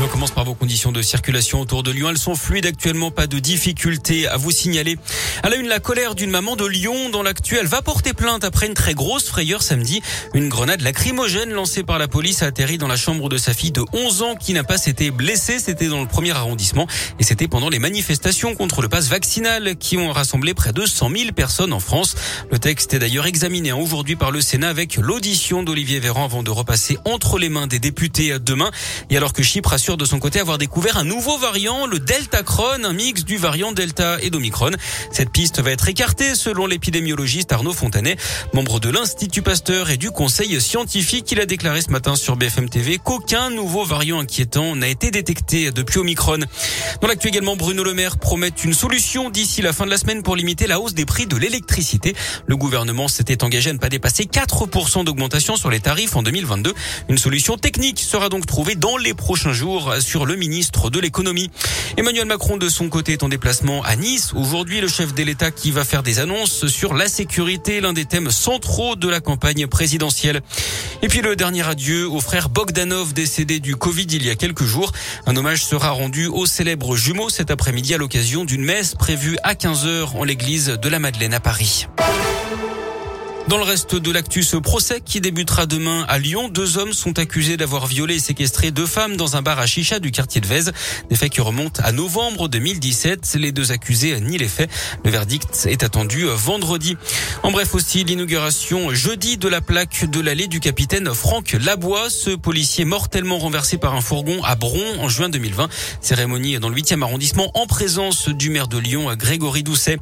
On commence par vos conditions de circulation autour de Lyon. Elles sont fluides actuellement, pas de difficultés à vous signaler. À la une, la colère d'une maman de Lyon dans l'actuel va porter plainte après une très grosse frayeur samedi. Une grenade lacrymogène lancée par la police a atterri dans la chambre de sa fille de 11 ans qui n'a pas été blessée. C'était dans le premier arrondissement et c'était pendant les manifestations contre le pass vaccinal qui ont rassemblé près de 100 000 personnes en France. Le texte est d'ailleurs examiné aujourd'hui par le Sénat avec l'audition d'Olivier Véran avant de repasser entre les mains des députés demain. Et alors que Chypre assure de son côté avoir découvert un nouveau variant, le Delta Cron, un mix du variant Delta et d'Omicron. Cette piste va être écartée selon l'épidémiologiste Arnaud Fontanet, membre de l'Institut Pasteur et du Conseil scientifique. Il a déclaré ce matin sur BFM TV qu'aucun nouveau variant inquiétant n'a été détecté depuis Omicron. Dans l'actu également, Bruno Le Maire promet une solution d'ici la fin de la semaine pour limiter la hausse des prix de l'électricité. Le gouvernement s'était engagé à ne pas dépasser 4% d'augmentation sur les tarifs en 2022. Une solution technique sera donc trouvée dans les prochains jours sur le ministre de l'économie. Emmanuel Macron, de son côté, est en déplacement à Nice. Aujourd'hui, le chef de l'État qui va faire des annonces sur la sécurité, l'un des thèmes centraux de la campagne présidentielle. Et puis le dernier adieu au frère Bogdanov décédé du Covid il y a quelques jours. Un hommage sera rendu au célèbre jumeau cet après-midi à l'occasion d'une messe prévue à 15h en l'église de la Madeleine à Paris. Dans le reste de l'actu, ce procès qui débutera demain à Lyon, deux hommes sont accusés d'avoir violé et séquestré deux femmes dans un bar à chicha du quartier de Vèze. Des faits qui remontent à novembre 2017. Les deux accusés nient les faits. Le verdict est attendu vendredi. En bref aussi, l'inauguration jeudi de la plaque de l'allée du capitaine Franck Labois, ce policier mortellement renversé par un fourgon à Bron en juin 2020. Cérémonie dans le 8e arrondissement en présence du maire de Lyon, Grégory Doucet.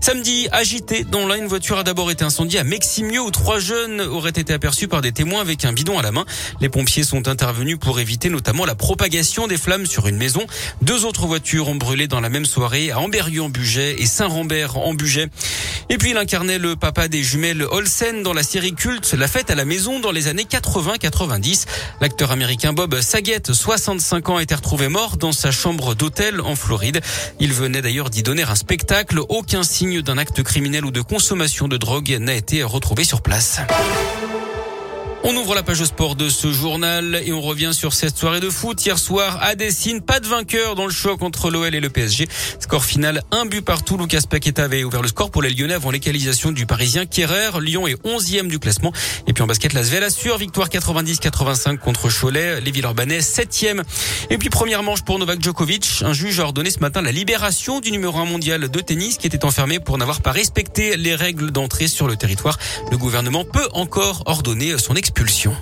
Samedi, agité, dont là, une voiture a d'abord été incendiée à Mexico mieux où trois jeunes auraient été aperçus par des témoins avec un bidon à la main. Les pompiers sont intervenus pour éviter notamment la propagation des flammes sur une maison. Deux autres voitures ont brûlé dans la même soirée à Amberieu-en-Bugey et Saint-Rambert-en-Bugey. Et puis il incarnait le papa des jumelles Olsen dans la série culte La fête à la maison dans les années 80-90. L'acteur américain Bob Saget, 65 ans, a été retrouvé mort dans sa chambre d'hôtel en Floride. Il venait d'ailleurs d'y donner un spectacle. Aucun signe d'un acte criminel ou de consommation de drogue n'a été retrouvé sur place. On ouvre la page sport de ce journal et on revient sur cette soirée de foot. Hier soir, à Dessine, pas de vainqueur dans le choc entre l'OL et le PSG. Score final, un but partout. Lucas Paqueta avait ouvert le score pour les Lyonnais avant l'égalisation du Parisien Kerrer. Lyon est 11e du classement. Et puis en basket, la Svel assure victoire 90-85 contre Cholet. Les Villeurbanais 7e. Et puis première manche pour Novak Djokovic. Un juge a ordonné ce matin la libération du numéro 1 mondial de tennis qui était enfermé pour n'avoir pas respecté les règles d'entrée sur le territoire. Le gouvernement peut encore ordonner son expulsion. Pulsion.